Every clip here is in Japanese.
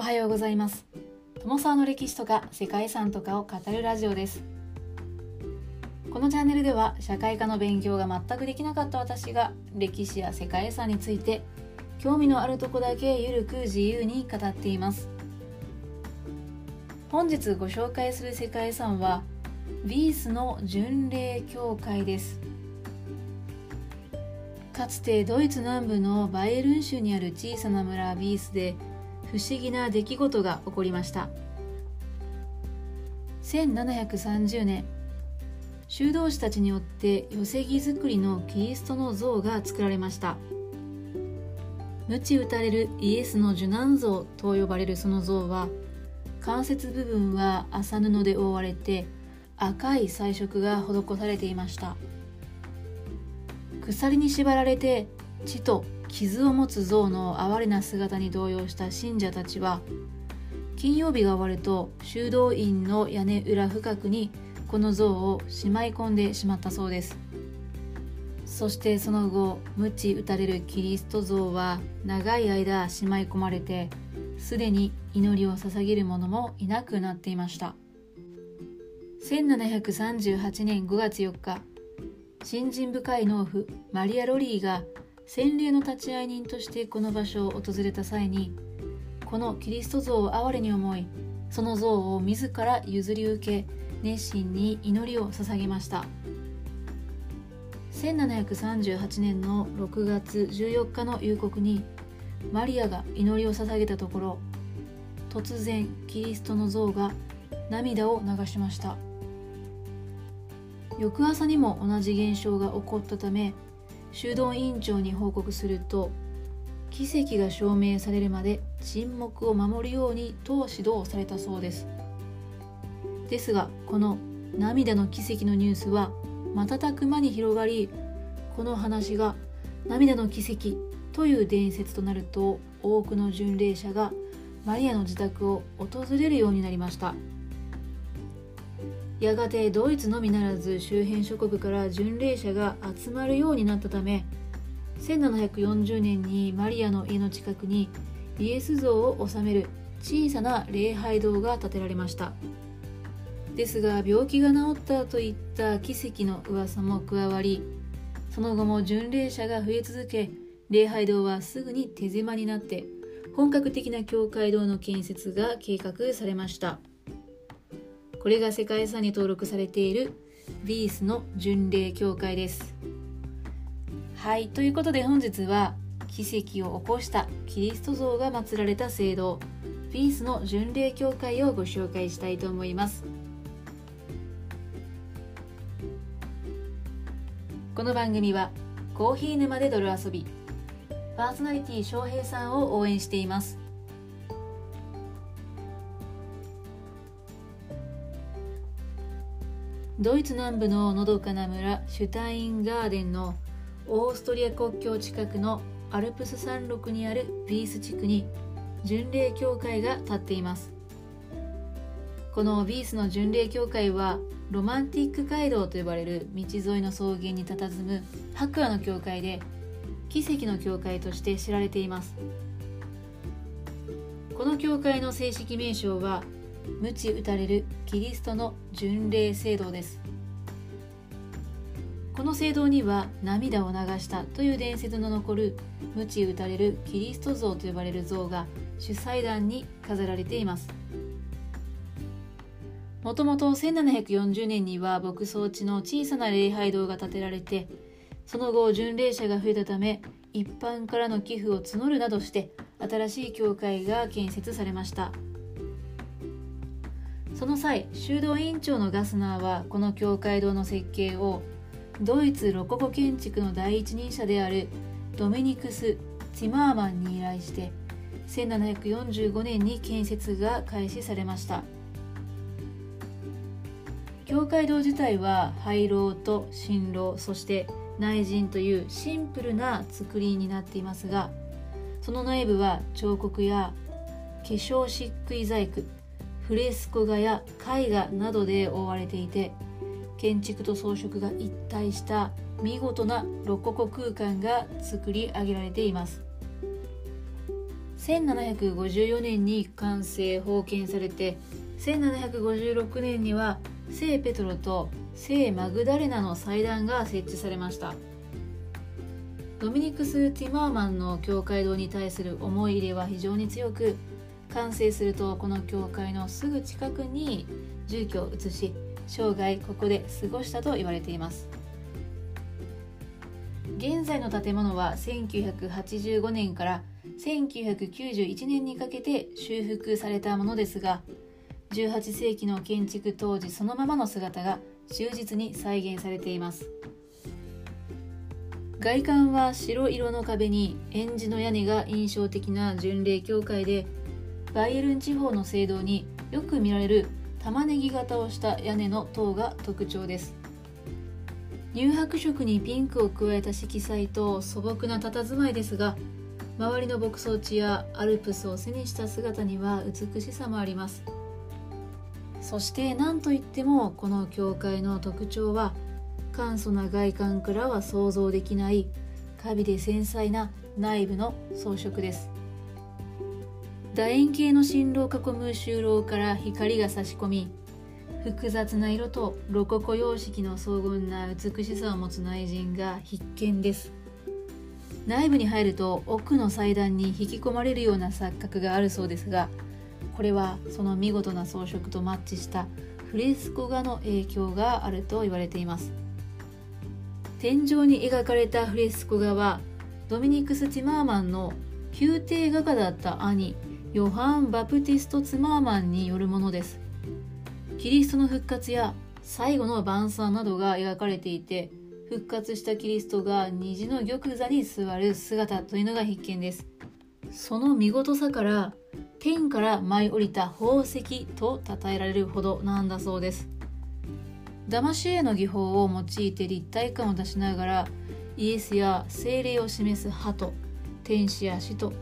おはようございます。友沢の歴史とか世界遺産とかを語るラジオです。このチャンネルでは社会科の勉強が全くできなかった私が歴史や世界遺産について興味のあるとこだけゆるく自由に語っています。本日ご紹介する世界遺産はビースの巡礼教会です。かつてドイツ南部のバイエルン州にある小さな村ビースで不思議な出来事が起こりました。1730年修道士たちによって寄木造りのキリストの像が作られました。鞭打たれるイエスの受難像と呼ばれるその像は関節部分は麻布で覆われて赤い彩色が施されていました。鎖に縛られて血と傷を持つ象の哀れな姿に動揺した信者たちは金曜日が終わると修道院の屋根裏深くにこの像をしまい込んでしまったそうです。そしてその後鞭打たれるキリスト像は長い間しまい込まれてすでに祈りを捧げる者もいなくなっていました。1738年5月4日信心深い農夫マリア・ロリーが洗礼の立会人としてこの場所を訪れた際にこのキリスト像を哀れに思いその像を自ら譲り受け熱心に祈りを捧げました。1738年の6月14日の夕刻にマリアが祈りを捧げたところ突然キリストの像が涙を流しました。翌朝にも同じ現象が起こったため修道院長に報告すると奇跡が証明されるまで沈黙を守るようにと指導されたそうです。ですがこの涙の奇跡のニュースは瞬く間に広がりこの話が涙の奇跡という伝説となると多くの巡礼者がマリアの自宅を訪れるようになりました。やがてドイツのみならず周辺諸国から巡礼者が集まるようになったため1740年にマリアの家の近くにイエス像を収める小さな礼拝堂が建てられました。ですが病気が治ったといった奇跡の噂も加わりその後も巡礼者が増え続け礼拝堂はすぐに手狭になって本格的な教会堂の建設が計画されました。これが世界遺産に登録されているビースの巡礼教会です。はいということで本日は奇跡を起こしたキリスト像が祀られた聖堂ビースの巡礼教会をご紹介したいと思います。この番組はコーヒー沼で泥遊びパーソナリティ翔平さんを応援しています。ドイツ南部ののどかな村シュタインガーデンのオーストリア国境近くのアルプス山麓にあるビース地区に巡礼教会が建っています。このビースの巡礼教会はロマンティック街道と呼ばれる道沿いの草原に佇む白亜の教会で奇跡の教会として知られています。この教会の正式名称は鞭打たれるキリストの巡礼聖堂です。この聖堂には涙を流したという伝説の残る鞭打たれるキリスト像と呼ばれる像が主祭壇に飾られています。もともと1740年には牧草地の小さな礼拝堂が建てられてその後巡礼者が増えたため一般からの寄付を募るなどして新しい教会が建設されました。その際修道院長のガスナーはこの教会堂の設計をドイツロココ建築の第一人者であるドメニクス・ティマーマンに依頼して1745年に建設が開始されました。教会堂自体は廃炉と新楼そして内陣というシンプルな造りになっていますがその内部は彫刻や化粧漆喰細工フレスコ画や絵画などで覆われていて建築と装飾が一体した見事なロココ空間が作り上げられています。1754年に完成封建されて1756年には聖ペトロと聖マグダレナの祭壇が設置されました。ドミニクス・ティマーマンの教会堂に対する思い入れは非常に強く完成するとこの教会のすぐ近くに住居を移し生涯ここで過ごしたと言われています。現在の建物は1985年から1991年にかけて修復されたものですが18世紀の建築当時そのままの姿が忠実に再現されています。外観は白色の壁に円字の屋根が印象的な巡礼教会でバイエルン地方の聖堂によく見られる玉ねぎ型をした屋根の塔が特徴です。乳白色にピンクを加えた色彩と素朴な佇まいですが周りの牧草地やアルプスを背にした姿には美しさもあります。そして何といってもこの教会の特徴は簡素な外観からは想像できないカビで繊細な内部の装飾です。楕円形の進路を囲む収納から光が差し込み複雑な色とロココ様式の荘厳な美しさを持つ内陣が必見です。内部に入ると奥の祭壇に引き込まれるような錯覚があるそうですがこれはその見事な装飾とマッチしたフレスコ画の影響があると言われています。天井に描かれたフレスコ画はドミニクス・ティマーマンの宮廷画家だった兄ヨハン・バプティスト・ツマーマンによるものです。キリストの復活や最後の晩餐などが描かれていて復活したキリストが虹の玉座に座る姿というのが必見です。その見事さから天から舞い降りた宝石と称えられるほどなんだそうです。騙し絵の技法を用いて立体感を出しながらイエスや精霊を示す鳩天使や使徒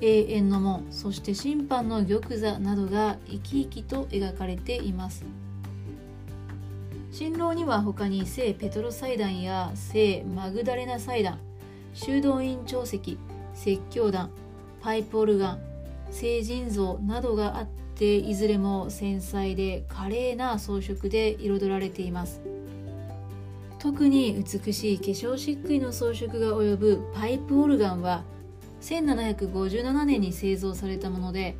永遠の門そして審判の玉座などが生き生きと描かれています。新郎には他に聖ペトロ祭壇や聖マグダレナ祭壇修道院長石説教団パイプオルガン聖人像などがあっていずれも繊細で華麗な装飾で彩られています。特に美しい化粧漆喰の装飾が及ぶパイプオルガンは1757年に製造されたもので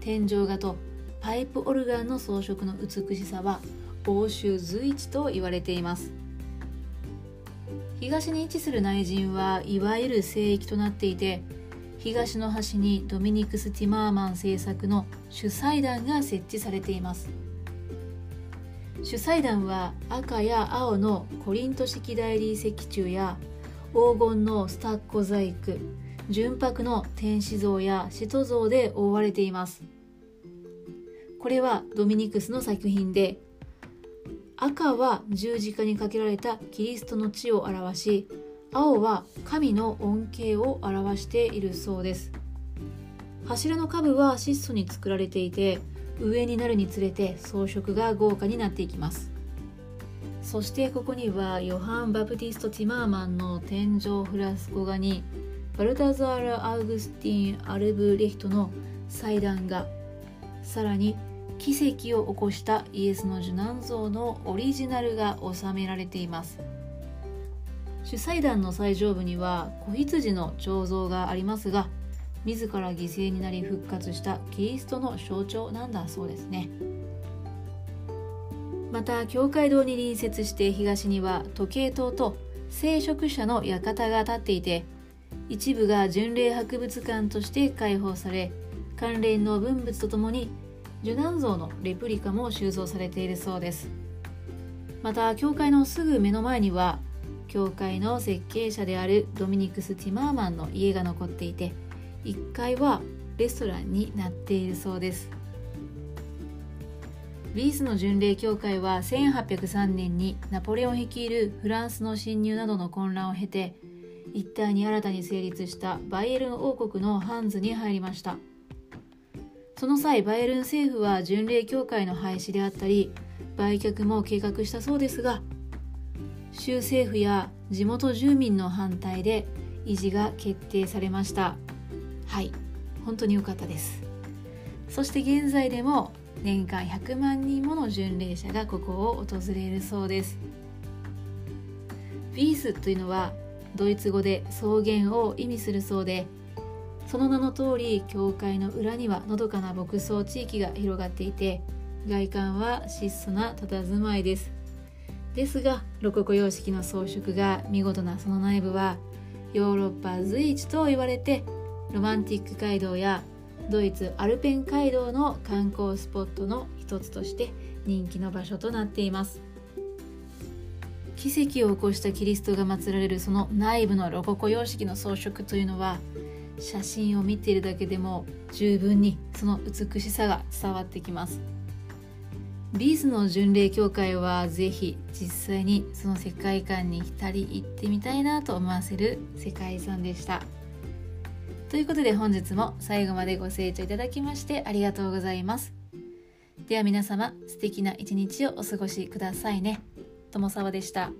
天井画とパイプオルガンの装飾の美しさは欧州随一と言われています。東に位置する内陣はいわゆる聖域となっていて東の端にドミニクス・ティマーマン製作の主祭壇が設置されています。主祭壇は赤や青のコリント式大理石柱や黄金のスタッコ細工純白の天使像や使徒像で覆われています。これはドミニクスの作品で赤は十字架にかけられたキリストの血を表し青は神の恩恵を表しているそうです。柱の下部は質素に作られていて上になるにつれて装飾が豪華になっていきます。そしてここにはヨハン・バプティスト・ティマーマンの天井フラスコ画にバルタザーラ・アウグスティン・アルブレヒトの祭壇がさらに奇跡を起こしたイエスの受難像のオリジナルが収められています。主祭壇の最上部には子羊の彫像がありますが自ら犠牲になり復活したキリストの象徴なんだそうですね。また教会堂に隣接して東には時計塔と聖職者の館が建っていて一部が巡礼博物館として開放され関連の文物とともに受難像のレプリカも収蔵されているそうです。また教会のすぐ目の前には教会の設計者であるドミニクス・ティマーマンの家が残っていて1階はレストランになっているそうです。リースの巡礼教会は1803年にナポレオン率いるフランスの侵入などの混乱を経て一体に新たに成立したバイエルン王国のハンズに入りました。その際バイエルン政府は巡礼協会の廃止であったり売却も計画したそうですが州政府や地元住民の反対で維持が決定されました。はい本当に良かったです。そして現在でも年間100万人もの巡礼者がここを訪れるそうです。ビースというのはドイツ語で草原を意味するそうでその名の通り教会の裏にはのどかな牧草地域が広がっていて外観は質素な佇まいです。ですがロココ様式の装飾が見事なその内部はヨーロッパ随一と言われてロマンティック街道やドイツアルペン街道の観光スポットの一つとして人気の場所となっています。奇跡を起こしたキリストが祀られるその内部のロココ様式の装飾というのは写真を見ているだけでも十分にその美しさが伝わってきます。ビーズの巡礼協会はぜひ実際にその世界観に浸り行ってみたいなと思わせる世界遺産でした。ということで本日も最後までご清聴いただきましてありがとうございます。では皆様素敵な一日をお過ごしくださいね。友沢でした。